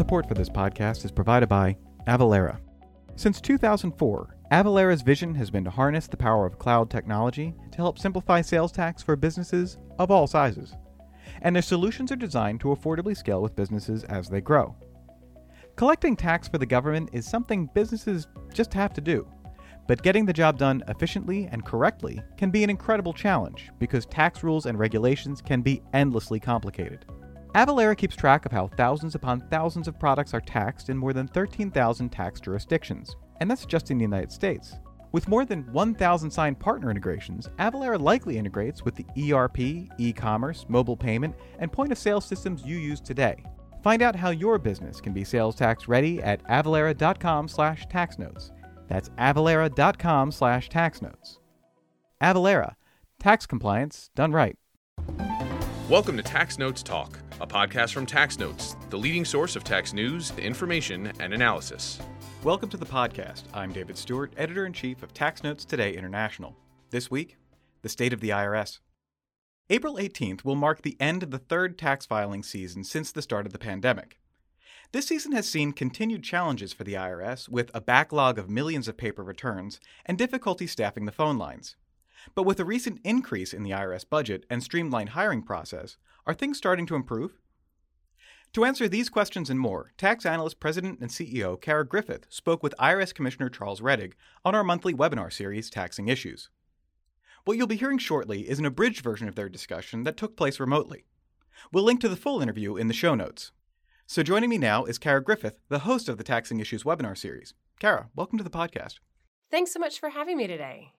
support for this podcast is provided by Avalara. Since 2004, Avalara's vision has been to harness the power of cloud technology to help simplify sales tax for businesses of all sizes. And their solutions are designed to affordably scale with businesses as they grow. Collecting tax for the government is something businesses just have to do. But getting the job done efficiently and correctly can be an incredible challenge because tax rules and regulations can be endlessly complicated. Avalara keeps track of how thousands upon thousands of products are taxed in more than 13,000 tax jurisdictions, and that's just in the United States. With more than 1,000 signed partner integrations, Avalara likely integrates with the ERP, e commerce, mobile payment, and point of sale systems you use today. Find out how your business can be sales tax ready at avalara.com slash taxnotes. That's avalara.com slash taxnotes. Avalara, tax compliance done right. Welcome to Tax Notes Talk, a podcast from Tax Notes, the leading source of tax news, information, and analysis. Welcome to the podcast. I'm David Stewart, editor in chief of Tax Notes Today International. This week, the state of the IRS. April 18th will mark the end of the third tax filing season since the start of the pandemic. This season has seen continued challenges for the IRS, with a backlog of millions of paper returns and difficulty staffing the phone lines. But with a recent increase in the IRS budget and streamlined hiring process, are things starting to improve? To answer these questions and more, tax analyst, president, and CEO Kara Griffith spoke with IRS Commissioner Charles Rettig on our monthly webinar series, Taxing Issues. What you'll be hearing shortly is an abridged version of their discussion that took place remotely. We'll link to the full interview in the show notes. So joining me now is Kara Griffith, the host of the Taxing Issues webinar series. Kara, welcome to the podcast. Thanks so much for having me today.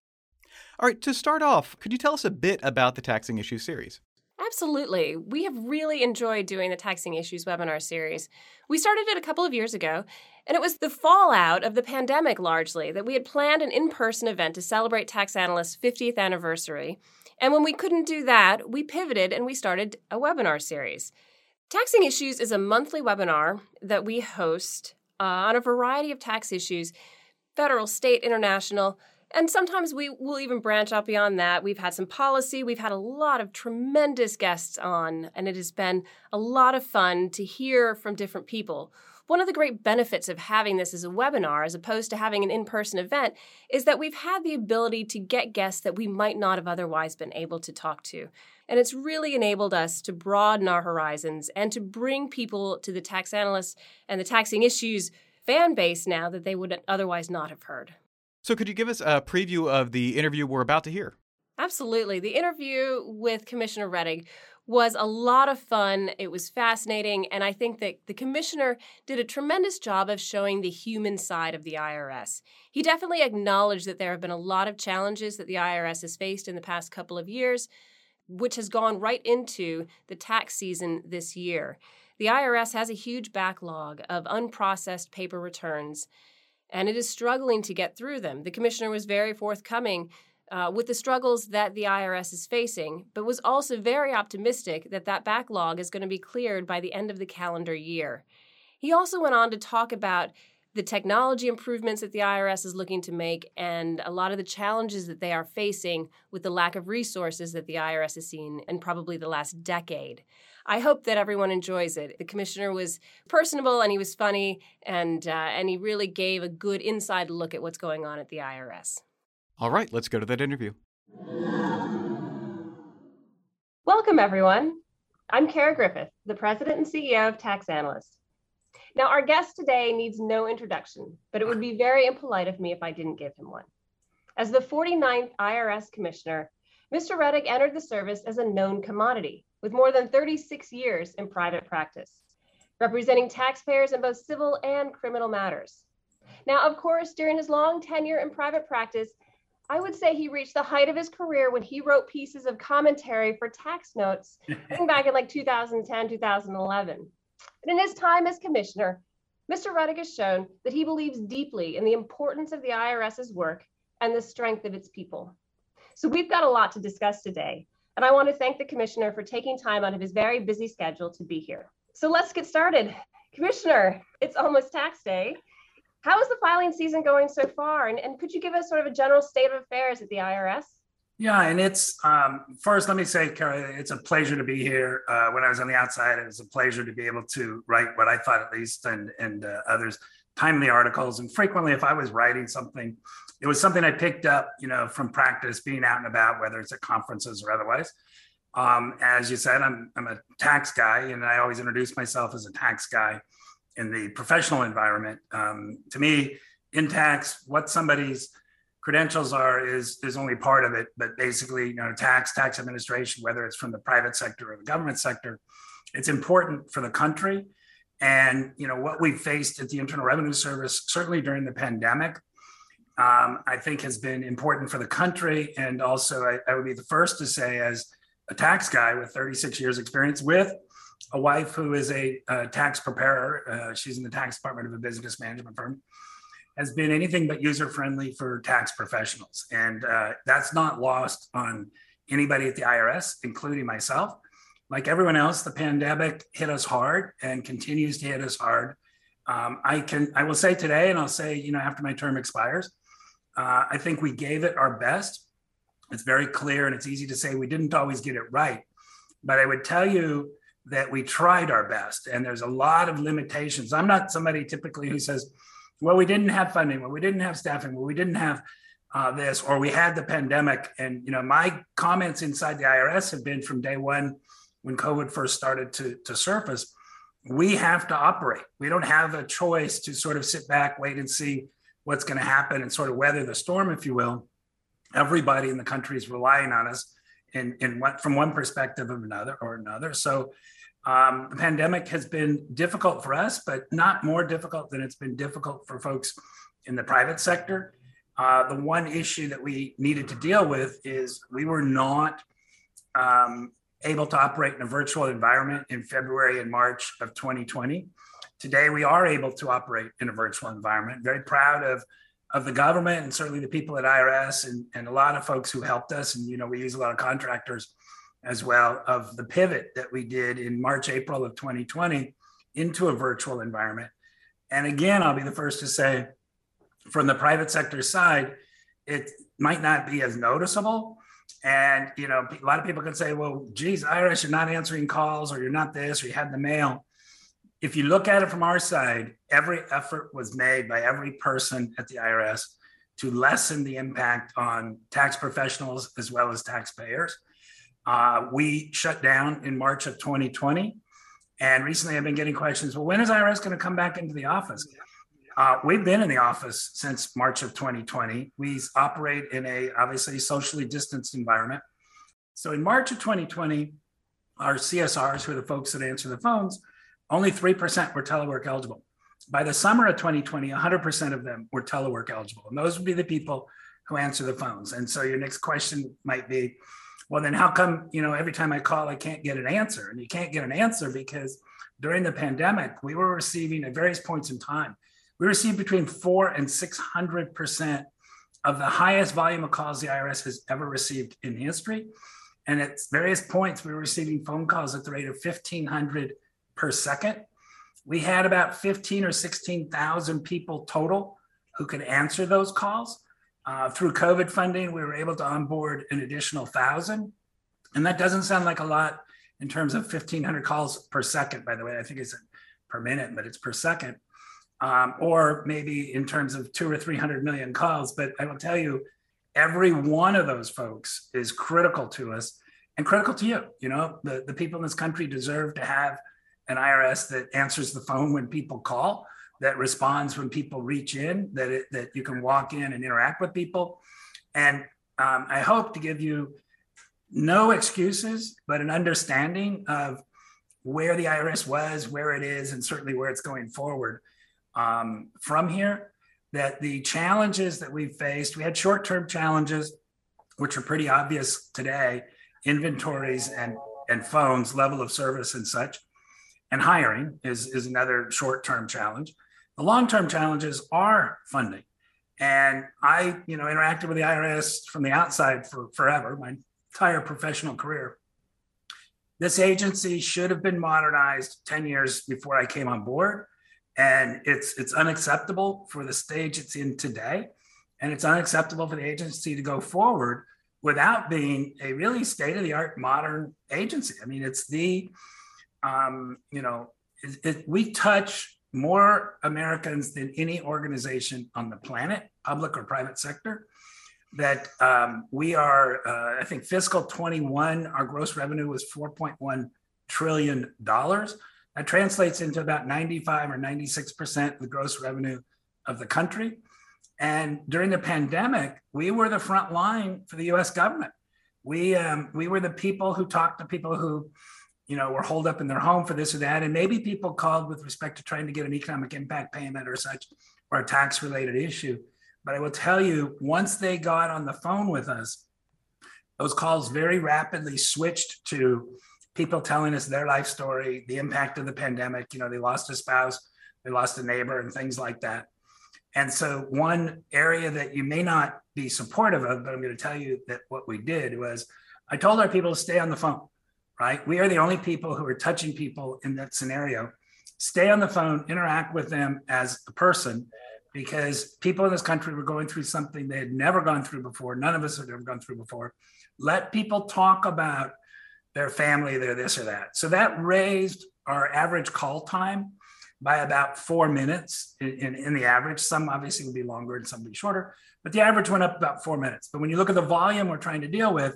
All right, to start off, could you tell us a bit about the Taxing Issues series? Absolutely. We have really enjoyed doing the Taxing Issues webinar series. We started it a couple of years ago, and it was the fallout of the pandemic largely that we had planned an in person event to celebrate Tax Analyst's 50th anniversary. And when we couldn't do that, we pivoted and we started a webinar series. Taxing Issues is a monthly webinar that we host uh, on a variety of tax issues federal, state, international and sometimes we will even branch out beyond that. We've had some policy, we've had a lot of tremendous guests on, and it has been a lot of fun to hear from different people. One of the great benefits of having this as a webinar as opposed to having an in person event is that we've had the ability to get guests that we might not have otherwise been able to talk to. And it's really enabled us to broaden our horizons and to bring people to the tax analysts and the taxing issues fan base now that they would otherwise not have heard. So, could you give us a preview of the interview we're about to hear? Absolutely. The interview with Commissioner Rettig was a lot of fun. It was fascinating. And I think that the commissioner did a tremendous job of showing the human side of the IRS. He definitely acknowledged that there have been a lot of challenges that the IRS has faced in the past couple of years, which has gone right into the tax season this year. The IRS has a huge backlog of unprocessed paper returns and it is struggling to get through them. The commissioner was very forthcoming uh, with the struggles that the IRS is facing, but was also very optimistic that that backlog is going to be cleared by the end of the calendar year. He also went on to talk about the technology improvements that the IRS is looking to make and a lot of the challenges that they are facing with the lack of resources that the IRS has seen in probably the last decade. I hope that everyone enjoys it. The commissioner was personable and he was funny, and uh, and he really gave a good inside look at what's going on at the IRS. All right, let's go to that interview. Welcome, everyone. I'm Kara Griffith, the president and CEO of Tax Analyst. Now, our guest today needs no introduction, but it would be very impolite of me if I didn't give him one. As the 49th IRS commissioner, Mr. Rettig entered the service as a known commodity with more than 36 years in private practice, representing taxpayers in both civil and criminal matters. Now, of course, during his long tenure in private practice, I would say he reached the height of his career when he wrote pieces of commentary for tax notes back in like 2010, 2011. But in his time as commissioner, Mr. Rettig has shown that he believes deeply in the importance of the IRS's work and the strength of its people. So we've got a lot to discuss today, and I want to thank the commissioner for taking time out of his very busy schedule to be here. So let's get started. Commissioner, it's almost tax day. How is the filing season going so far? And, and could you give us sort of a general state of affairs at the IRS? Yeah, and it's um, first. Let me say, Kara, it's a pleasure to be here. Uh, when I was on the outside, it was a pleasure to be able to write what I thought, at least, and and uh, others timely articles. And frequently, if I was writing something, it was something I picked up, you know, from practice, being out and about, whether it's at conferences or otherwise. Um, as you said, I'm I'm a tax guy, and I always introduce myself as a tax guy in the professional environment. Um, to me, in tax, what somebody's credentials are is is only part of it but basically you know tax tax administration whether it's from the private sector or the government sector it's important for the country and you know what we faced at the internal revenue service certainly during the pandemic um, i think has been important for the country and also I, I would be the first to say as a tax guy with 36 years experience with a wife who is a, a tax preparer uh, she's in the tax department of a business management firm has been anything but user friendly for tax professionals. And uh, that's not lost on anybody at the IRS, including myself. Like everyone else, the pandemic hit us hard and continues to hit us hard. Um, I can, I will say today, and I'll say, you know, after my term expires, uh, I think we gave it our best. It's very clear, and it's easy to say we didn't always get it right. But I would tell you that we tried our best, and there's a lot of limitations. I'm not somebody typically who says, well, we didn't have funding, well, we didn't have staffing, well, we didn't have uh, this, or we had the pandemic. And you know, my comments inside the IRS have been from day one when COVID first started to, to surface. We have to operate. We don't have a choice to sort of sit back, wait and see what's going to happen and sort of weather the storm, if you will. Everybody in the country is relying on us in, in what from one perspective of another or another. So um, the pandemic has been difficult for us, but not more difficult than it's been difficult for folks in the private sector. Uh, the one issue that we needed to deal with is we were not um, able to operate in a virtual environment in February and March of 2020. Today, we are able to operate in a virtual environment. Very proud of, of the government and certainly the people at IRS and, and a lot of folks who helped us. And, you know, we use a lot of contractors as well of the pivot that we did in March, April of 2020 into a virtual environment. And again, I'll be the first to say from the private sector side, it might not be as noticeable. And, you know, a lot of people can say, well, geez, IRS, you're not answering calls or you're not this or you had the mail. If you look at it from our side, every effort was made by every person at the IRS to lessen the impact on tax professionals as well as taxpayers. Uh, we shut down in March of 2020. And recently I've been getting questions well, when is IRS going to come back into the office? Uh, we've been in the office since March of 2020. We operate in a obviously socially distanced environment. So in March of 2020, our CSRs, who are the folks that answer the phones, only 3% were telework eligible. By the summer of 2020, 100% of them were telework eligible. And those would be the people who answer the phones. And so your next question might be, well then how come you know every time i call i can't get an answer and you can't get an answer because during the pandemic we were receiving at various points in time we received between 4 and 600 percent of the highest volume of calls the irs has ever received in history and at various points we were receiving phone calls at the rate of 1500 per second we had about 15 or 16000 people total who could answer those calls uh, through COVID funding, we were able to onboard an additional thousand. And that doesn't sound like a lot in terms of 1,500 calls per second, by the way. I think it's per minute, but it's per second. Um, or maybe in terms of two or 300 million calls. But I will tell you, every one of those folks is critical to us and critical to you. You know, the, the people in this country deserve to have an IRS that answers the phone when people call that responds when people reach in, that it, that you can walk in and interact with people. And um, I hope to give you no excuses, but an understanding of where the IRS was, where it is, and certainly where it's going forward um, from here. That the challenges that we've faced, we had short term challenges, which are pretty obvious today inventories and, and phones, level of service, and such. And hiring is, is another short term challenge. The long-term challenges are funding. And I, you know, interacted with the IRS from the outside for forever, my entire professional career. This agency should have been modernized 10 years before I came on board. And it's it's unacceptable for the stage it's in today. And it's unacceptable for the agency to go forward without being a really state of the art modern agency. I mean, it's the, um, you know, it, it, we touch more Americans than any organization on the planet, public or private sector. That um, we are, uh, I think, fiscal 21, our gross revenue was 4.1 trillion dollars. That translates into about 95 or 96 percent of the gross revenue of the country. And during the pandemic, we were the front line for the U.S. government. We um, we were the people who talked to people who you know, were holed up in their home for this or that. And maybe people called with respect to trying to get an economic impact payment or such, or a tax related issue. But I will tell you, once they got on the phone with us, those calls very rapidly switched to people telling us their life story, the impact of the pandemic. You know, they lost a spouse, they lost a neighbor, and things like that. And so, one area that you may not be supportive of, but I'm going to tell you that what we did was I told our people to stay on the phone right? We are the only people who are touching people in that scenario. Stay on the phone, interact with them as a person, because people in this country were going through something they had never gone through before. None of us had ever gone through before. Let people talk about their family, their this or that. So that raised our average call time by about four minutes in, in, in, the average. Some obviously would be longer and some would be shorter, but the average went up about four minutes. But when you look at the volume we're trying to deal with,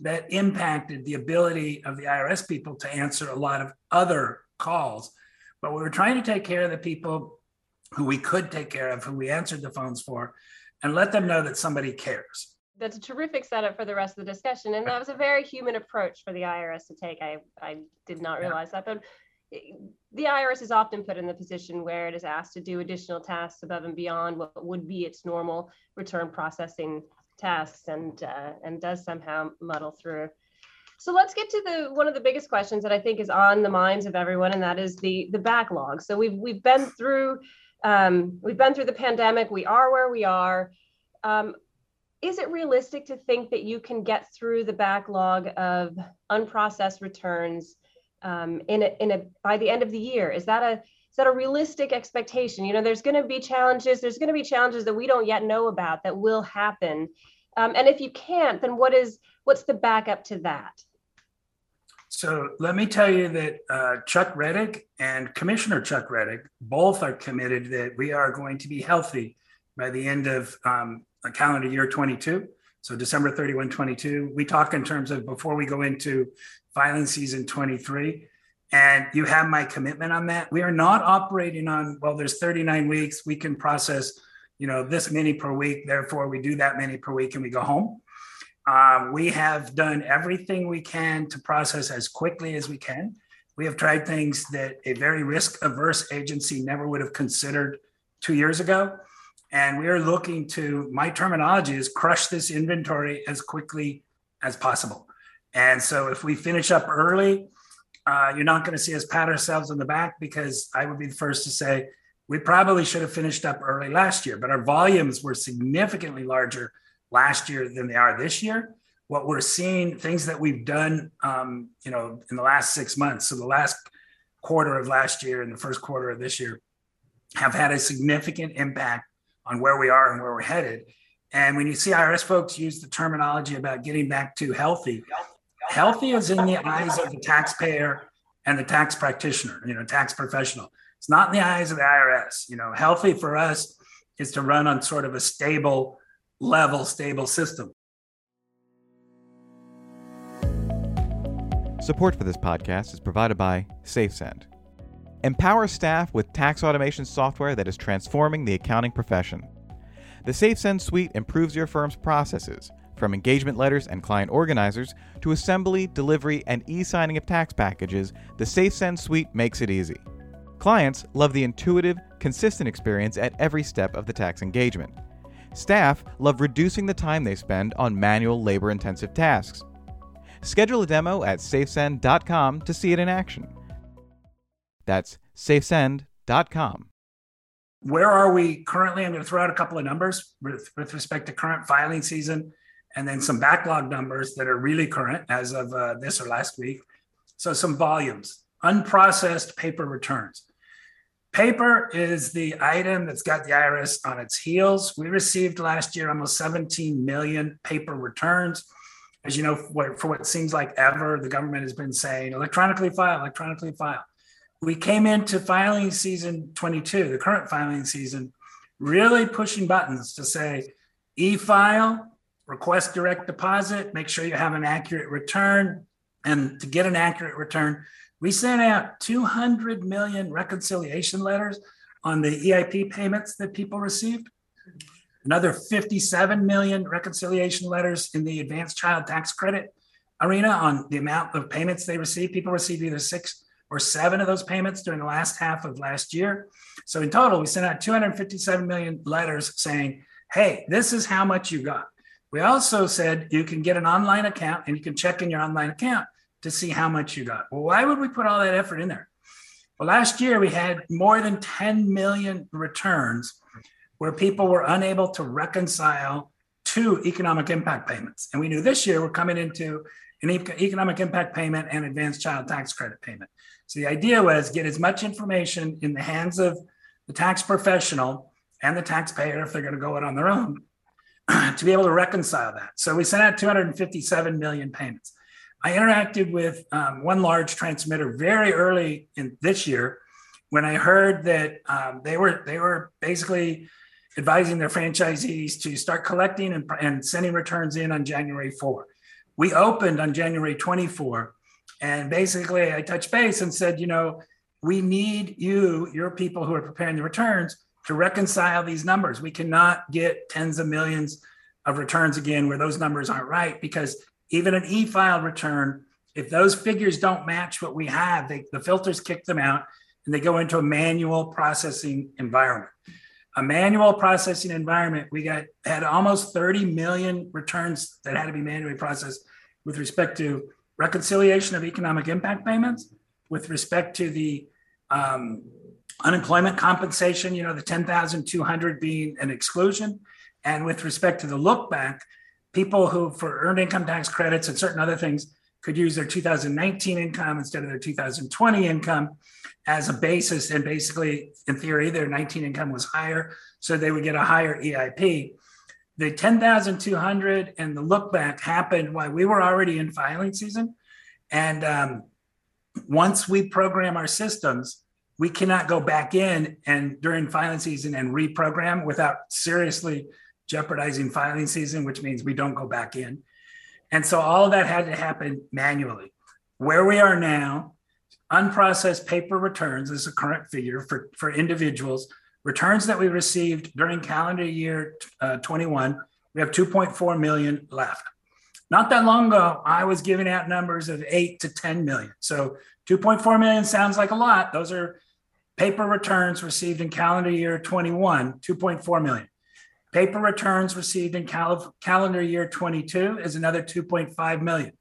that impacted the ability of the IRS people to answer a lot of other calls. But we were trying to take care of the people who we could take care of, who we answered the phones for, and let them know that somebody cares. That's a terrific setup for the rest of the discussion. And that was a very human approach for the IRS to take. I, I did not realize yeah. that. But the IRS is often put in the position where it is asked to do additional tasks above and beyond what would be its normal return processing tasks and uh, and does somehow muddle through. So let's get to the one of the biggest questions that I think is on the minds of everyone, and that is the the backlog. So we've we've been through um, we've been through the pandemic. We are where we are. Um, is it realistic to think that you can get through the backlog of unprocessed returns um, in a, in a by the end of the year? Is that a that a realistic expectation? You know, there's going to be challenges. There's going to be challenges that we don't yet know about that will happen. Um, and if you can't, then what is what's the backup to that? So let me tell you that uh, Chuck Rettig and Commissioner Chuck Rettig both are committed that we are going to be healthy by the end of um, calendar year 22. So December 31, 22. We talk in terms of before we go into filing season 23 and you have my commitment on that. We are not operating on, well, there's 39 weeks, we can process, you know, this many per week, therefore we do that many per week and we go home. Uh, we have done everything we can to process as quickly as we can. We have tried things that a very risk averse agency never would have considered two years ago. And we are looking to, my terminology is crush this inventory as quickly as possible. And so if we finish up early, uh, you're not going to see us pat ourselves on the back because I would be the first to say we probably should have finished up early last year, but our volumes were significantly larger last year than they are this year. What we're seeing, things that we've done, um, you know, in the last six months, so the last quarter of last year and the first quarter of this year, have had a significant impact on where we are and where we're headed. And when you see IRS folks use the terminology about getting back to healthy, healthy is in the eyes of the taxpayer and the tax practitioner, you know, tax professional. It's not in the eyes of the IRS. You know, healthy for us is to run on sort of a stable level, stable system. Support for this podcast is provided by SafeSend. Empower staff with tax automation software that is transforming the accounting profession. The SafeSend suite improves your firm's processes from engagement letters and client organizers to assembly, delivery, and e signing of tax packages, the SafeSend suite makes it easy. Clients love the intuitive, consistent experience at every step of the tax engagement. Staff love reducing the time they spend on manual, labor intensive tasks. Schedule a demo at safesend.com to see it in action. That's safesend.com. Where are we currently? I'm going to throw out a couple of numbers with, with respect to current filing season and then some backlog numbers that are really current as of uh, this or last week. So some volumes, unprocessed paper returns. Paper is the item that's got the IRS on its heels. We received last year almost 17 million paper returns. as you know, for, for what seems like ever, the government has been saying electronically file, electronically file. We came into filing season 22, the current filing season, really pushing buttons to say e file, request direct deposit, make sure you have an accurate return. And to get an accurate return, we sent out 200 million reconciliation letters on the EIP payments that people received another 57 million reconciliation letters in the advanced child tax credit arena on the amount of payments they received. People received either six or seven of those payments during the last half of last year. So in total, we sent out 257 million letters saying, hey, this is how much you got. We also said you can get an online account and you can check in your online account to see how much you got. Well, why would we put all that effort in there? Well, last year we had more than 10 million returns where people were unable to reconcile two economic impact payments. And we knew this year we're coming into an economic impact payment and advanced child tax credit payment. So the idea was get as much information in the hands of the tax professional and the taxpayer if they're going to go it on their own to be able to reconcile that. So we sent out 257 million payments. I interacted with um, one large transmitter very early in this year when I heard that um, they were they were basically advising their franchisees to start collecting and, and sending returns in on January 4. We opened on January 24. And basically, I touched base and said, you know, we need you, your people who are preparing the returns, to reconcile these numbers. We cannot get tens of millions of returns again where those numbers aren't right because even an e file return, if those figures don't match what we have, they, the filters kick them out and they go into a manual processing environment a manual processing environment, we got had almost 30 million returns that had to be manually processed with respect to reconciliation of economic impact payments, with respect to the um, unemployment compensation, you know, the 10,200 being an exclusion, and with respect to the look back, people who for earned income tax credits and certain other things could use their 2019 income instead of their 2020 income as a basis. And basically, in theory, their 19 income was higher, so they would get a higher EIP. The 10,200 and the look back happened while we were already in filing season. And um, once we program our systems, we cannot go back in and during filing season and reprogram without seriously jeopardizing filing season, which means we don't go back in. And so all of that had to happen manually. Where we are now, unprocessed paper returns is a current figure for, for individuals. Returns that we received during calendar year uh, 21, we have 2.4 million left. Not that long ago, I was giving out numbers of 8 to 10 million. So 2.4 million sounds like a lot. Those are paper returns received in calendar year 21, 2.4 million. Paper returns received in cal- calendar year 22 is another 2.5 million.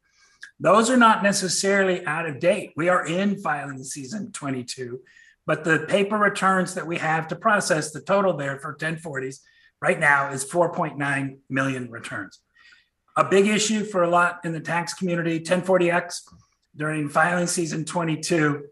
Those are not necessarily out of date. We are in filing season 22, but the paper returns that we have to process, the total there for 1040s right now is 4.9 million returns. A big issue for a lot in the tax community, 1040X during filing season 22,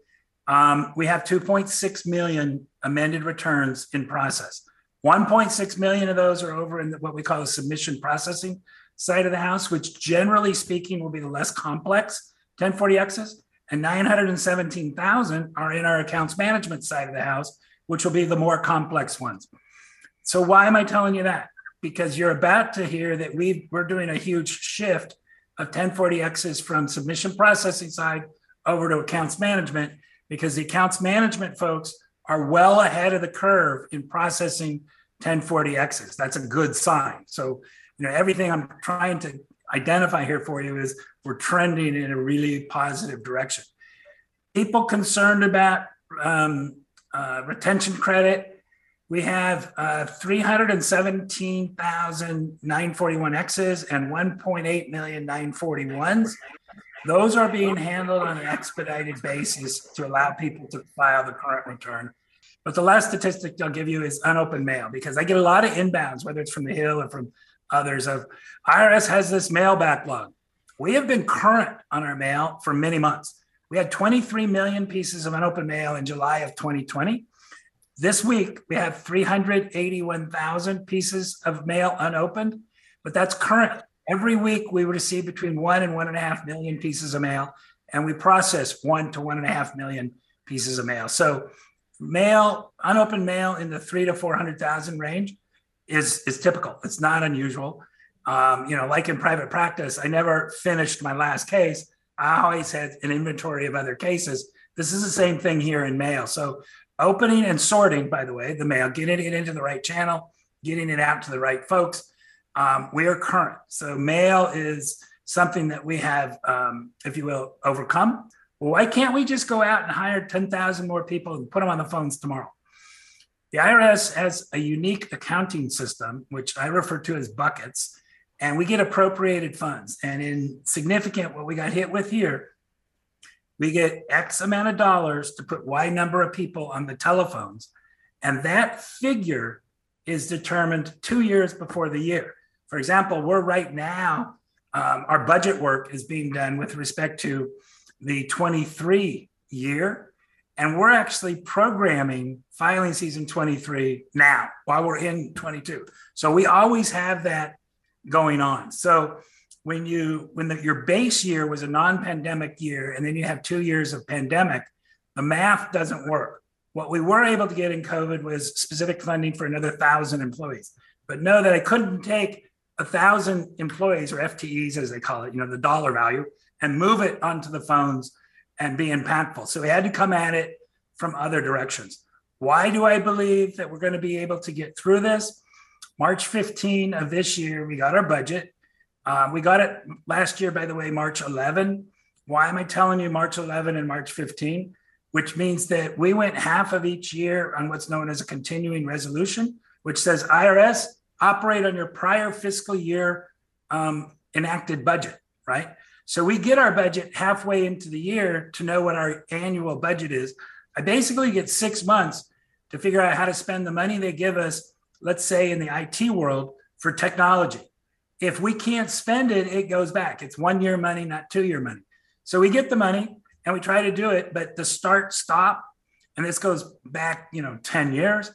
um, we have 2.6 million amended returns in process. 1.6 million of those are over in what we call the submission processing side of the house, which generally speaking will be the less complex 1040Xs, and 917,000 are in our accounts management side of the house, which will be the more complex ones. So why am I telling you that? Because you're about to hear that we we're doing a huge shift of 1040Xs from submission processing side over to accounts management because the accounts management folks are well ahead of the curve in processing 1040Xs. That's a good sign. So, you know, everything I'm trying to identify here for you is we're trending in a really positive direction. People concerned about um, uh, retention credit, we have uh, 317,941 X's and 1.8 million 941s. Those are being handled on an expedited basis to allow people to file the current return but the last statistic I'll give you is unopened mail because I get a lot of inbounds, whether it's from the Hill or from others, of IRS has this mail backlog. We have been current on our mail for many months. We had 23 million pieces of unopened mail in July of 2020. This week, we have 381,000 pieces of mail unopened, but that's current. Every week we receive between one and one and a half million pieces of mail, and we process one to one and a half million pieces of mail. So mail, unopened mail in the three to 400,000 range is, is typical. It's not unusual. Um, you know, like in private practice, I never finished my last case. I always had an inventory of other cases. This is the same thing here in mail. So opening and sorting, by the way, the mail, getting it into the right channel, getting it out to the right folks. Um, we are current. So mail is something that we have, um, if you will, overcome. Well, why can't we just go out and hire 10,000 more people and put them on the phones tomorrow? The IRS has a unique accounting system, which I refer to as buckets, and we get appropriated funds. And in significant, what we got hit with here, we get X amount of dollars to put Y number of people on the telephones. And that figure is determined two years before the year. For example, we're right now, um, our budget work is being done with respect to the 23 year. And we're actually programming filing season 23 now while we're in 22. So we always have that going on. So when you when the, your base year was a non-pandemic year and then you have two years of pandemic, the math doesn't work. What we were able to get in COVID was specific funding for another thousand employees. But know that I couldn't take a thousand employees or FTEs as they call it, you know, the dollar value, and move it onto the phones and be impactful. So we had to come at it from other directions. Why do I believe that we're going to be able to get through this? March 15 of this year, we got our budget. Uh, we got it last year, by the way, March 11. Why am I telling you March 11 and March 15? Which means that we went half of each year on what's known as a continuing resolution, which says IRS operate on your prior fiscal year um, enacted budget, right? So we get our budget halfway into the year to know what our annual budget is. I basically get six months to figure out how to spend the money they give us, let's say in the IT world, for technology. If we can't spend it, it goes back. It's one year money, not two year money. So we get the money and we try to do it, but the start stop, and this goes back, you know, 10 years,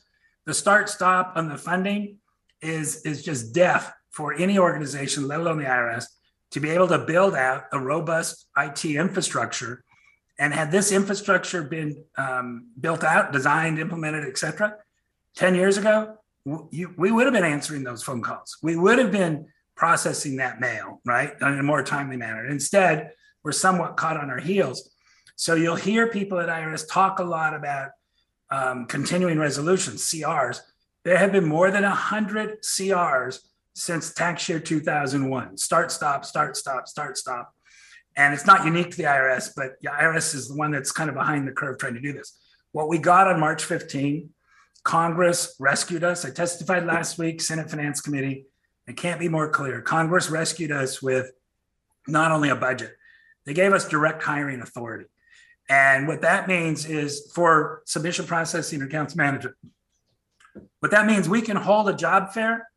the start stop on the funding is, is just death for any organization, let alone the IRS to be able to build out a robust IT infrastructure. And had this infrastructure been um, built out, designed, implemented, et cetera, 10 years ago, you, we would have been answering those phone calls. We would have been processing that mail, right, in a more timely manner. Instead, we're somewhat caught on our heels. So you'll hear people at IRS talk a lot about um, continuing resolutions, CRs. There have been more than 100 CRs since tax year 2001. Start, stop, start, stop, start, stop. And it's not unique to the IRS, but the IRS is the one that's kind of behind the curve trying to do this. What we got on March 15, Congress rescued us. I testified last week, Senate Finance Committee. It can't be more clear. Congress rescued us with not only a budget, they gave us direct hiring authority. And what that means is for submission processing accounts manager, what that means, we can hold a job fair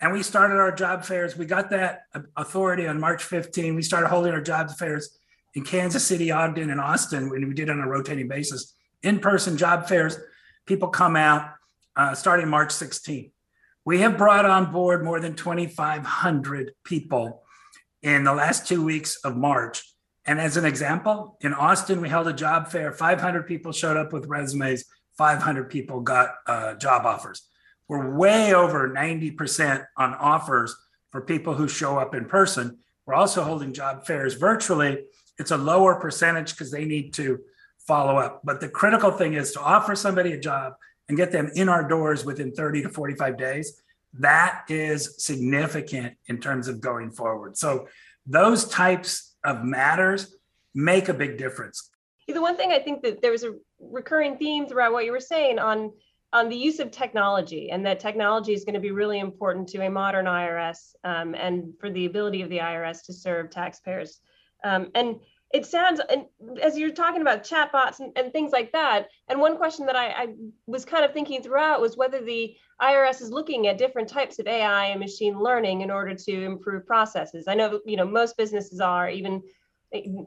and we started our job fairs. We got that authority on March 15. We started holding our job fairs in Kansas City, Ogden, and Austin when we did on a rotating basis. In person job fairs, people come out uh, starting March 16. We have brought on board more than 2,500 people in the last two weeks of March. And as an example, in Austin, we held a job fair. 500 people showed up with resumes, 500 people got uh, job offers. We're way over 90% on offers for people who show up in person. We're also holding job fairs virtually. It's a lower percentage because they need to follow up. But the critical thing is to offer somebody a job and get them in our doors within 30 to 45 days. That is significant in terms of going forward. So, those types of matters make a big difference. The one thing I think that there was a recurring theme throughout what you were saying on on the use of technology and that technology is going to be really important to a modern IRS um, and for the ability of the IRS to serve taxpayers. Um, and it sounds, and as you're talking about chatbots and, and things like that, and one question that I, I, was kind of thinking throughout was whether the IRS is looking at different types of AI and machine learning in order to improve processes. I know, you know, most businesses are, even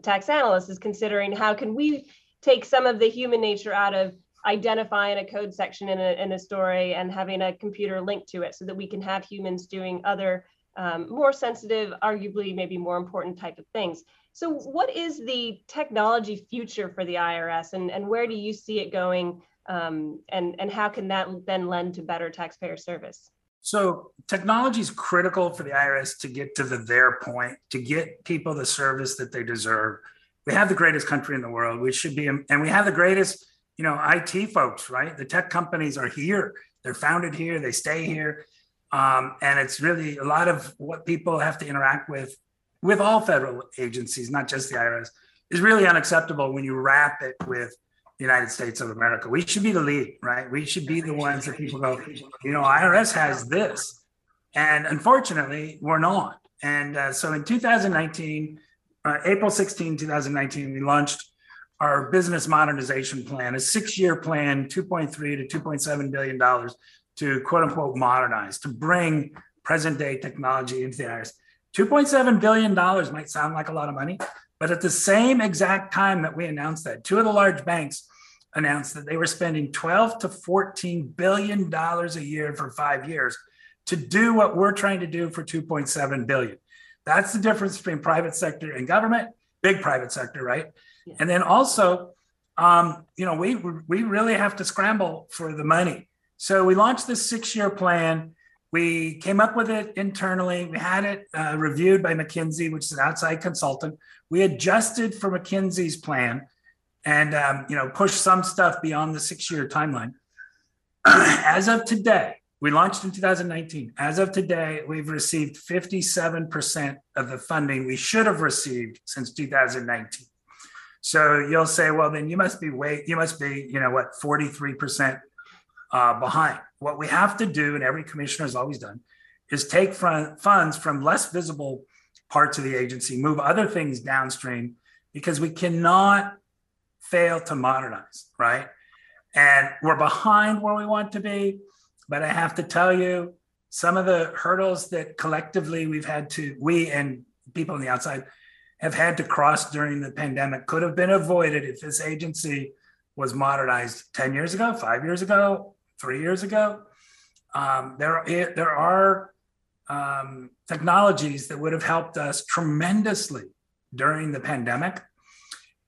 tax analysts is considering how can we take some of the human nature out of identifying a code section in a, in a story and having a computer linked to it so that we can have humans doing other um, more sensitive, arguably maybe more important type of things. So, what is the technology future for the IRS, and, and where do you see it going? Um, and, and how can that then lend to better taxpayer service? So, technology is critical for the IRS to get to the their point, to get people the service that they deserve. We have the greatest country in the world. We should be, and we have the greatest, you know, IT folks, right? The tech companies are here. They're founded here. They stay here. Um, and it's really a lot of what people have to interact with with all federal agencies, not just the IRS, is really unacceptable when you wrap it with United States of America. We should be the lead, right? We should be the ones that people go, you know, IRS has this. And unfortunately, we're not. And uh, so in 2019, uh, April 16, 2019, we launched our business modernization plan, a six year plan, 2.3 to 2.7 billion dollars to quote unquote modernize, to bring present day technology into the IRS. $2.7 billion might sound like a lot of money, but at the same exact time that we announced that, two of the large banks announced that they were spending 12 to 14 billion dollars a year for five years to do what we're trying to do for 2.7 billion. That's the difference between private sector and government, big private sector, right? Yeah. And then also, um, you know, we we really have to scramble for the money. So we launched this six-year plan we came up with it internally. We had it uh, reviewed by McKinsey, which is an outside consultant. We adjusted for McKinsey's plan, and um, you know push some stuff beyond the six-year timeline. As of today, we launched in 2019. As of today, we've received 57% of the funding we should have received since 2019. So you'll say, well, then you must be wait, you must be, you know, what, 43% uh, behind. What we have to do, and every commissioner has always done, is take funds from less visible parts of the agency, move other things downstream, because we cannot fail to modernize, right? And we're behind where we want to be. But I have to tell you, some of the hurdles that collectively we've had to, we and people on the outside have had to cross during the pandemic could have been avoided if this agency was modernized 10 years ago, five years ago, three years ago. Um, there, there are um, technologies that would have helped us tremendously during the pandemic.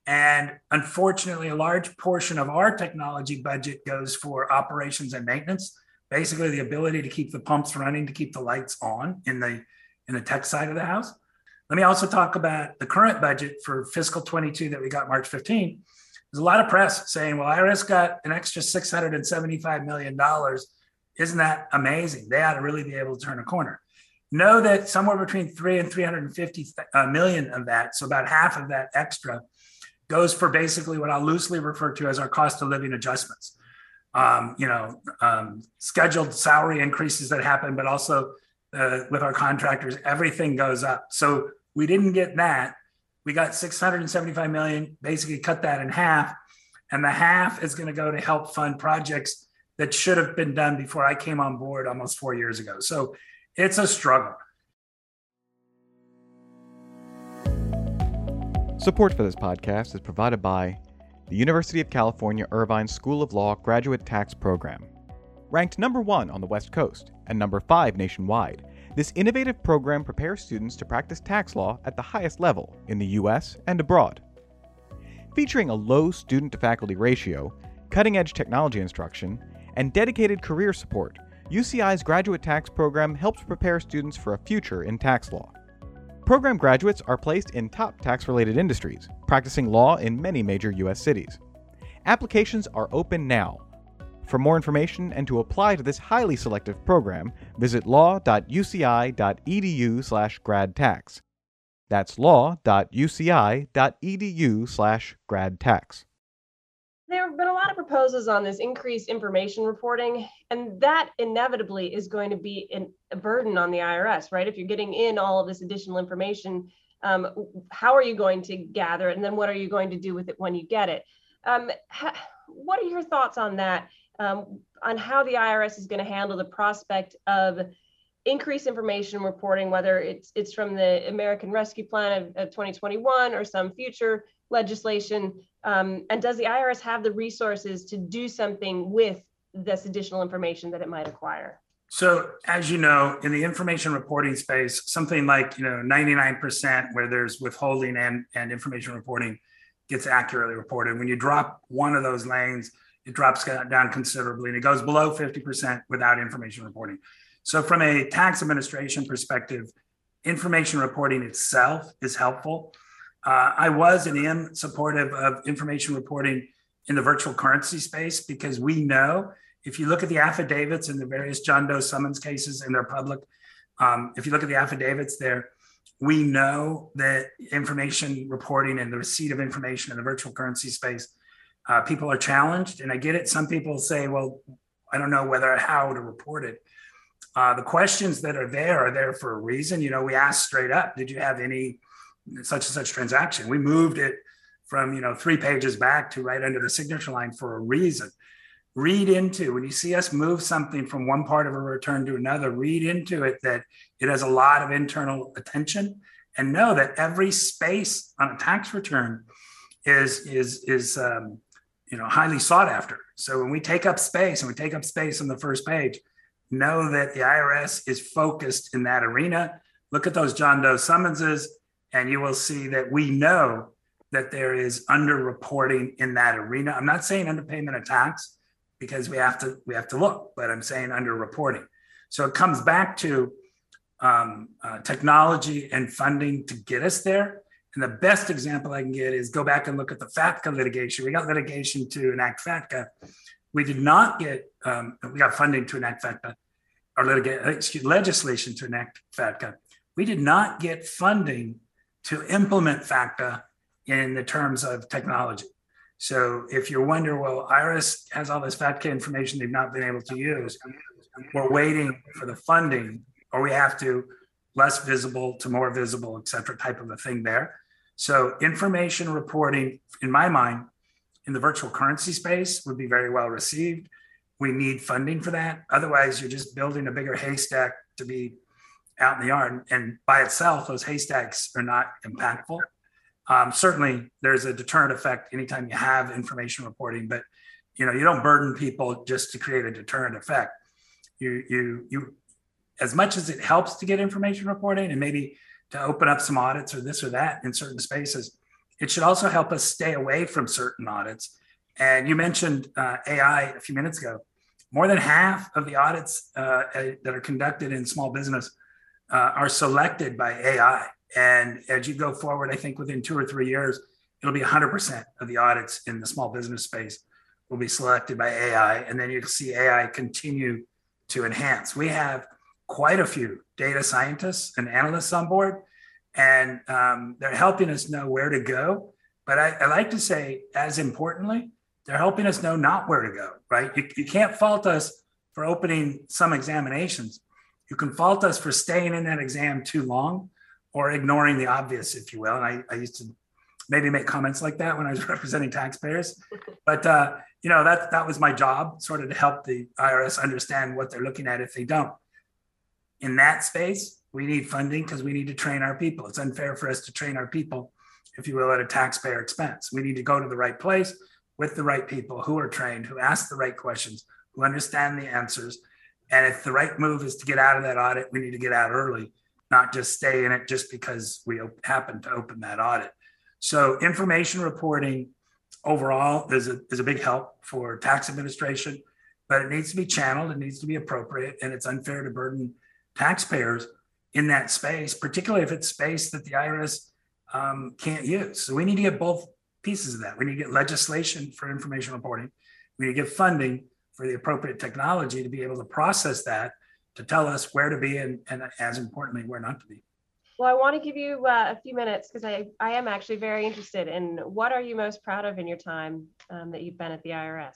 And unfortunately, a large portion of our technology budget goes for operations and maintenance, basically the ability to keep the pumps running, to keep the lights on in the in the tech side of the house. Let me also talk about the current budget for fiscal 22 that we got March 15 there's a lot of press saying, well, IRS got an extra $675 million. Isn't that amazing? They ought to really be able to turn a corner. Know that somewhere between three and 350 uh, of that, so about half of that extra, goes for basically what I'll loosely refer to as our cost of living adjustments. Um, you know, um, scheduled salary increases that happen, but also uh, with our contractors, everything goes up. So we didn't get that we got 675 million, basically cut that in half. And the half is going to go to help fund projects that should have been done before I came on board almost four years ago. So it's a struggle. Support for this podcast is provided by the University of California Irvine School of Law Graduate Tax Program. Ranked number one on the West Coast and number five nationwide, this innovative program prepares students to practice tax law at the highest level in the U.S. and abroad. Featuring a low student to faculty ratio, cutting edge technology instruction, and dedicated career support, UCI's graduate tax program helps prepare students for a future in tax law. Program graduates are placed in top tax related industries, practicing law in many major U.S. cities. Applications are open now for more information and to apply to this highly selective program, visit law.uci.edu/gradtax. That's law.uci.edu/gradtax. There have been a lot of proposals on this increased information reporting, and that inevitably is going to be an, a burden on the IRS, right? If you're getting in all of this additional information, um, how are you going to gather it, and then what are you going to do with it when you get it? Um, ha- what are your thoughts on that? um, on how the IRS is going to handle the prospect of increased information reporting, whether it's it's from the American Rescue Plan of, of 2021 or some future legislation. Um, and does the IRS have the resources to do something with this additional information that it might acquire? So, as you know, in the information reporting space, something like you know 99% where there's withholding and, and information reporting gets accurately reported. When you drop one of those lanes, it drops down considerably and it goes below 50% without information reporting. So, from a tax administration perspective, information reporting itself is helpful. Uh, I was and am supportive of information reporting in the virtual currency space because we know if you look at the affidavits in the various John Doe summons cases and they're public, um, if you look at the affidavits there, we know that information reporting and the receipt of information in the virtual currency space, uh, people are challenged. And I get it. Some people say, well, I don't know whether how to report it. Uh, the questions that are there are there for a reason. You know, we asked straight up, did you have any such and such transaction? We moved it from, you know, three pages back to right under the signature line for a reason. Read into when you see us move something from one part of a return to another, read into it that it has a lot of internal attention and know that every space on a tax return is is is um, you know highly sought after. So when we take up space and we take up space on the first page, know that the IRS is focused in that arena. Look at those John Doe summonses, and you will see that we know that there is underreporting in that arena. I'm not saying underpayment of tax because we have to we have to look, but I'm saying underreporting. So it comes back to um, uh, technology and funding to get us there. And the best example I can get is go back and look at the FATCA litigation. We got litigation to enact FATCA. We did not get, um, we got funding to enact FATCA, or legislation to enact FATCA. We did not get funding to implement FATCA in the terms of technology. So if you wonder, well, IRIS has all this FATCA information they've not been able to use, we're waiting for the funding, or we have to less visible to more visible, et cetera, type of a thing there. So information reporting, in my mind, in the virtual currency space would be very well received. We need funding for that. Otherwise, you're just building a bigger haystack to be out in the yard. And by itself, those haystacks are not impactful. Um, certainly, there's a deterrent effect anytime you have information reporting, but you know you don't burden people just to create a deterrent effect. You you you, as much as it helps to get information reporting and maybe to open up some audits or this or that in certain spaces, it should also help us stay away from certain audits. And you mentioned uh, AI a few minutes ago. More than half of the audits uh, that are conducted in small business uh, are selected by AI. And as you go forward, I think within two or three years, it'll be 100% of the audits in the small business space will be selected by AI. And then you'll see AI continue to enhance. We have quite a few data scientists and analysts on board, and um, they're helping us know where to go. But I, I, like to say, as importantly, they're helping us know not where to go, right? You, you can't fault us for opening some examinations. You can fault us for staying in that exam too long or ignoring the obvious, if you will. And I, I used to maybe make comments like that when I was representing taxpayers. But uh, you know that that was my job, sort of to help the IRS understand what they're looking at if they don't. In that space, we need funding because we need to train our people. It's unfair for us to train our people, if you will, at a taxpayer expense. We need to go to the right place with the right people who are trained, who ask the right questions, who understand the answers. And if the right move is to get out of that audit, we need to get out early not just stay in it just because we happen to open that audit. So information reporting overall is a, is a big help for tax administration, but it needs to be channeled, it needs to be appropriate, and it's unfair to burden taxpayers in that space, particularly if it's space that the IRS um, can't use. So we need to get both pieces of that. We need to get legislation for information reporting. We need to get funding for the appropriate technology to be able to process that to tell us where to be and, and as importantly, where not to be. Well, I want to give you uh, a few minutes because I, I am actually very interested in what are you most proud of in your time um, that you've been at the IRS?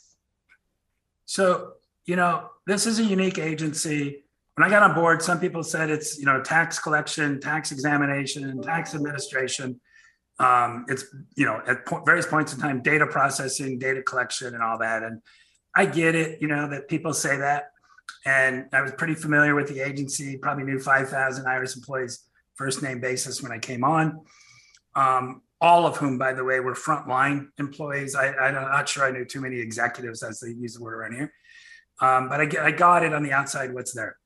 So, you know, this is a unique agency. When I got on board, some people said it's, you know, tax collection, tax examination, tax administration. Um, it's, you know, at po- various points in time, data processing, data collection, and all that. And I get it, you know, that people say that. And I was pretty familiar with the agency, probably knew 5,000 IRS employees first name basis when I came on. Um, all of whom, by the way, were frontline employees. I, am not sure I knew too many executives, as they use the word around here. Um, but I, I got it on the outside what's there.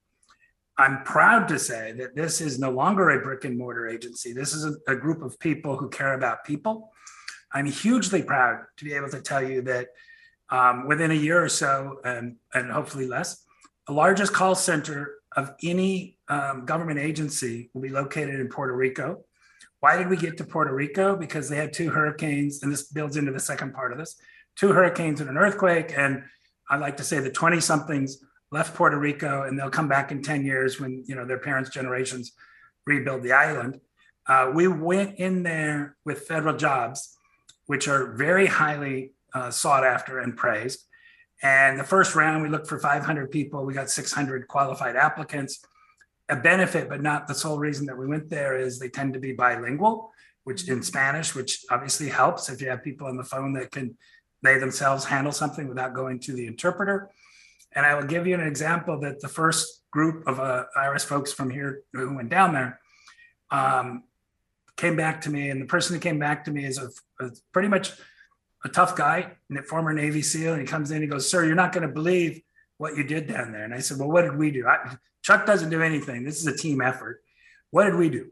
I'm proud to say that this is no longer a brick and mortar agency. This is a, a, group of people who care about people. I'm hugely proud to be able to tell you that um, within a year or so, and, and hopefully less, the largest call center of any um, government agency will be located in Puerto Rico. Why did we get to Puerto Rico? Because they had two hurricanes, and this builds into the second part of this two hurricanes and an earthquake. And I like to say the 20 somethings left Puerto Rico and they'll come back in 10 years when you know their parents' generations rebuild the island. Uh, we went in there with federal jobs, which are very highly uh, sought after and praised. And the first round, we looked for 500 people. We got 600 qualified applicants. A benefit, but not the sole reason that we went there, is they tend to be bilingual, which in Spanish, which obviously helps if you have people on the phone that can they themselves handle something without going to the interpreter. And I will give you an example that the first group of uh, IRS folks from here who went down there um, came back to me. And the person who came back to me is a, a pretty much a tough guy, a former Navy SEAL. And he comes in, he goes, Sir, you're not going to believe what you did down there. And I said, Well, what did we do? I, Chuck doesn't do anything. This is a team effort. What did we do?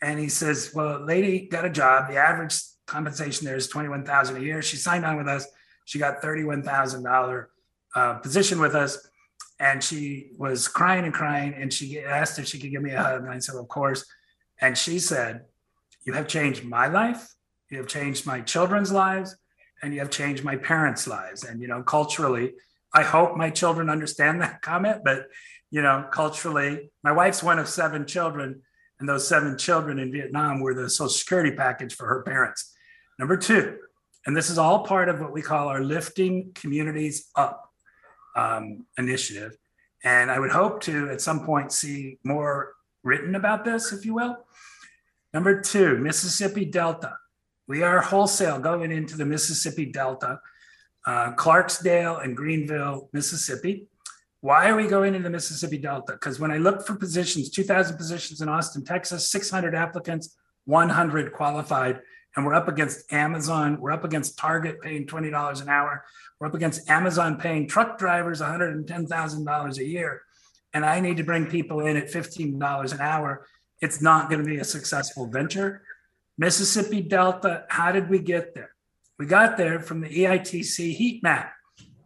And he says, Well, a lady got a job. The average compensation there is 21,000 a year. She signed on with us. She got $31,000 uh, position with us. And she was crying and crying. And she asked if she could give me a hug. And I said, of course. And she said, you have changed my life. You have changed my children's lives and you have changed my parents' lives. And, you know, culturally, I hope my children understand that comment, but, you know, culturally, my wife's one of seven children, and those seven children in Vietnam were the social security package for her parents. Number two, and this is all part of what we call our Lifting Communities Up um, initiative. And I would hope to at some point see more written about this, if you will. Number two, Mississippi Delta. We are wholesale going into the Mississippi Delta, uh, Clarksdale and Greenville, Mississippi. Why are we going into the Mississippi Delta? Because when I look for positions, 2,000 positions in Austin, Texas, 600 applicants, 100 qualified and we're up against Amazon. We're up against Target paying $20 an hour. We're up against Amazon paying truck drivers $110,000 a year. And I need to bring people in at $15 an hour. It's not going to be a successful venture. Mississippi Delta, how did we get there? We got there from the EITC heat map.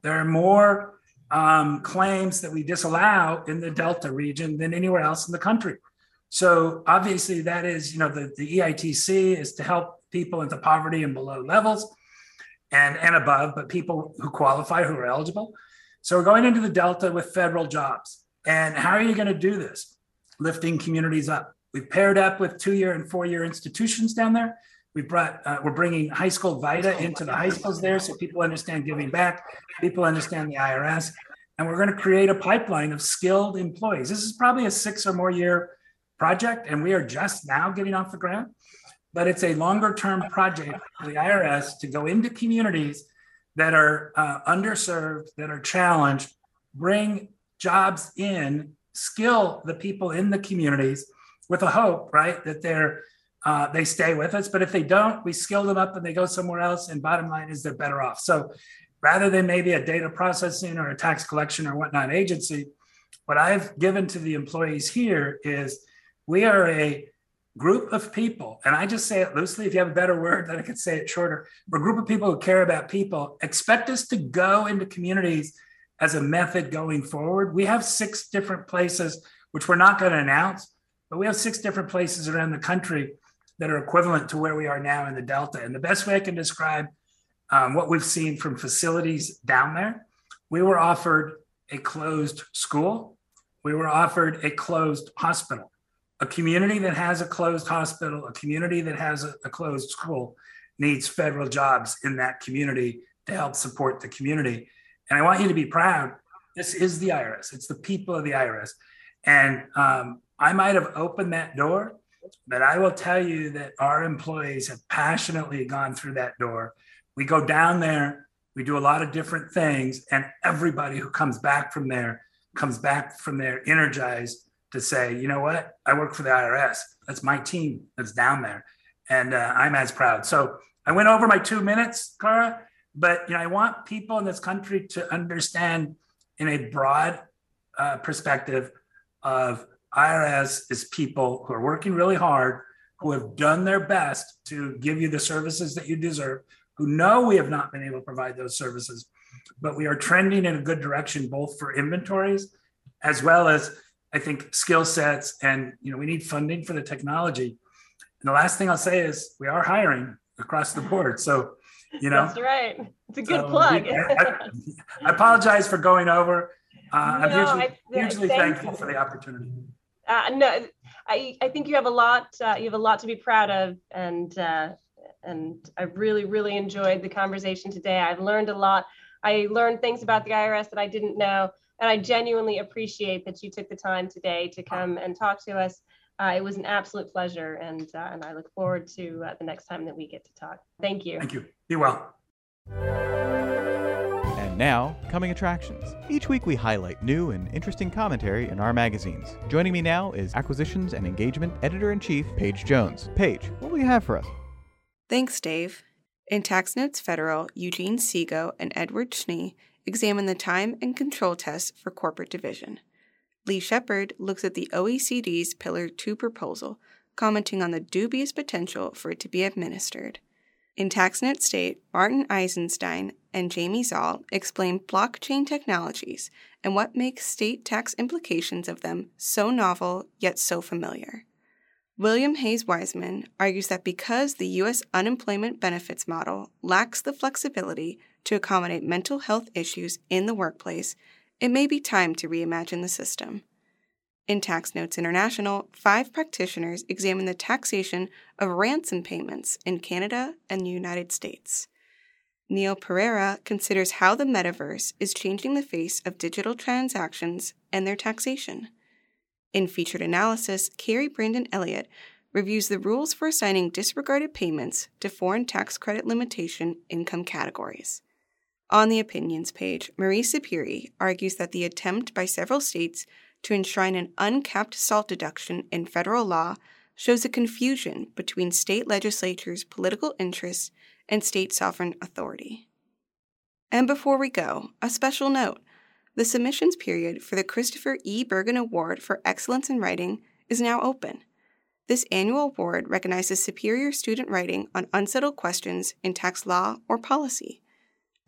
There are more um, claims that we disallow in the Delta region than anywhere else in the country. So obviously, that is, you know, the, the EITC is to help people into poverty and below levels and, and above, but people who qualify, who are eligible. So we're going into the Delta with federal jobs. And how are you going to do this? Lifting communities up. We've paired up with two year and four year institutions down there. We brought, uh, we're bringing high school VITA into the high schools there so people understand giving back, people understand the IRS. And we're going to create a pipeline of skilled employees. This is probably a six or more year project, and we are just now getting off the ground but it's a longer term project for the IRS to go into communities that are uh, underserved, that are challenged, bring jobs in, skill the people in the communities with a hope, right, that they're uh, they stay with us. But if they don't, we skill them up and they go somewhere else. And bottom line is they're better off. So rather than maybe a data processing or a tax collection or whatnot agency, what I've given to the employees here is we are a group of people, and I just say it loosely, if you have a better word, then I could say it shorter. We're a group of people who care about people. Expect us to go into communities as a method going forward. We have six different places, which we're not going to announce, but we have six different places around the country that are equivalent to where we are now in the Delta. And the best way I can describe um, what we've seen from facilities down there, we were offered a closed school, we were offered a closed hospital a community that has a closed hospital, a community that has a, a, closed school needs federal jobs in that community to help support the community. And I want you to be proud. This is the IRS, it's the people of the IRS. And um, I might have opened that door, but I will tell you that our employees have passionately gone through that door. We go down there, we do a lot of different things, and everybody who comes back from there comes back from there energized to say, you know what, I work for the IRS. That's my team that's down there, and uh, I'm as proud. So I went over my two minutes, Clara, but you know I want people in this country to understand in a broad uh, perspective of IRS is people who are working really hard, who have done their best to give you the services that you deserve, who know we have not been able to provide those services, but we are trending in a good direction, both for inventories as well as I think skill sets and you know we need funding for the technology. And the last thing I'll say is we are hiring across the board. So you know that's right. It's a good so plug. We, I, I, apologize for going over. Uh, I'm hugely, I, hugely thankful you. for the opportunity. Uh, no, I, I think you have a lot. Uh, you have a lot to be proud of, and uh, and I really really enjoyed the conversation today. I've learned a lot. I learned things about the IRS that I didn't know, and I genuinely appreciate that you took the time today to come and talk to us. Uh, it was an absolute pleasure, and uh, and I look forward to uh, the next time that we get to talk. Thank you. Thank you. Be well. And now, coming attractions. Each week we highlight new and interesting commentary in our magazines. Joining me now is Acquisitions and Engagement Editor in Chief, Paige Jones. Paige, what will you have for us? Thanks, Dave. In Tax Notes Federal, Eugene Seago and Edward Schnee examine the time and control tests for corporate division. Lee Sheppard looks at the OECD's Pillar 2 proposal, commenting on the dubious potential for it to be administered. In Tax Notes State, Martin Eisenstein and Jamie Szal explain blockchain technologies and what makes state tax implications of them so novel yet so familiar. William Hayes Wiseman argues that because the U.S. unemployment benefits model lacks the flexibility to accommodate mental health issues in the workplace, it may be time to reimagine the system. In Tax Notes International, five practitioners examine the taxation of ransom payments in Canada and the United States. Neil Pereira considers how the metaverse is changing the face of digital transactions and their taxation. In featured analysis, Carrie Brandon Elliott reviews the rules for assigning disregarded payments to foreign tax credit limitation income categories. On the opinions page, Marie Sapirie argues that the attempt by several states to enshrine an uncapped SALT deduction in federal law shows a confusion between state legislatures' political interests and state sovereign authority. And before we go, a special note the submissions period for the Christopher E. Bergin Award for Excellence in Writing is now open. This annual award recognizes superior student writing on unsettled questions in tax law or policy.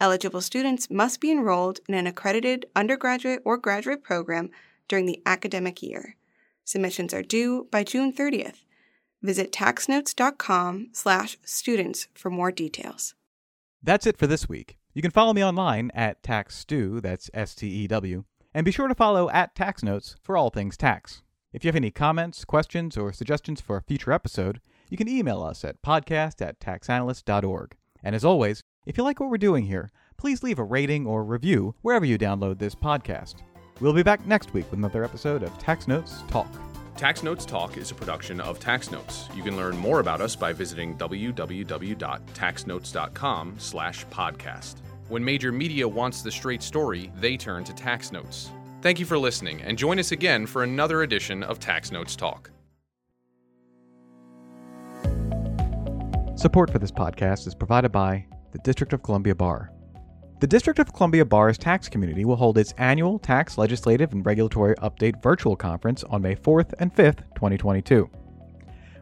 Eligible students must be enrolled in an accredited undergraduate or graduate program during the academic year. Submissions are due by June 30th. Visit taxnotes.com/students for more details. That's it for this week. You can follow me online at TaxStew, that's S T E W, and be sure to follow at TaxNotes for all things tax. If you have any comments, questions, or suggestions for a future episode, you can email us at podcast at taxanalyst.org. And as always, if you like what we're doing here, please leave a rating or review wherever you download this podcast. We'll be back next week with another episode of Tax Notes Talk. Tax Notes Talk is a production of Tax Notes. You can learn more about us by visiting www.taxnotes.com/podcast. When major media wants the straight story, they turn to Tax Notes. Thank you for listening, and join us again for another edition of Tax Notes Talk. Support for this podcast is provided by the District of Columbia Bar. The District of Columbia Bar's tax community will hold its annual Tax Legislative and Regulatory Update virtual conference on May 4th and 5th, 2022.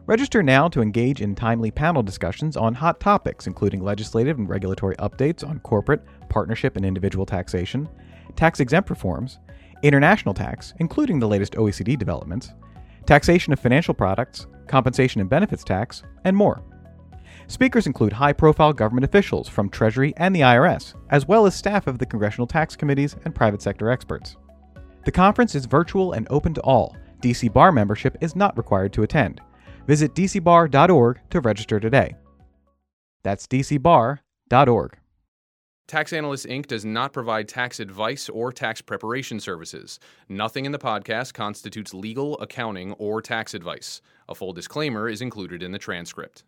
Register now to engage in timely panel discussions on hot topics, including legislative and regulatory updates on corporate, partnership, and individual taxation, tax exempt reforms, international tax, including the latest OECD developments, taxation of financial products, compensation and benefits tax, and more. Speakers include high profile government officials from Treasury and the IRS, as well as staff of the congressional tax committees and private sector experts. The conference is virtual and open to all. DC Bar membership is not required to attend. Visit dcbar.org to register today. That's dcbar.org. Tax Analyst Inc. does not provide tax advice or tax preparation services. Nothing in the podcast constitutes legal, accounting, or tax advice. A full disclaimer is included in the transcript.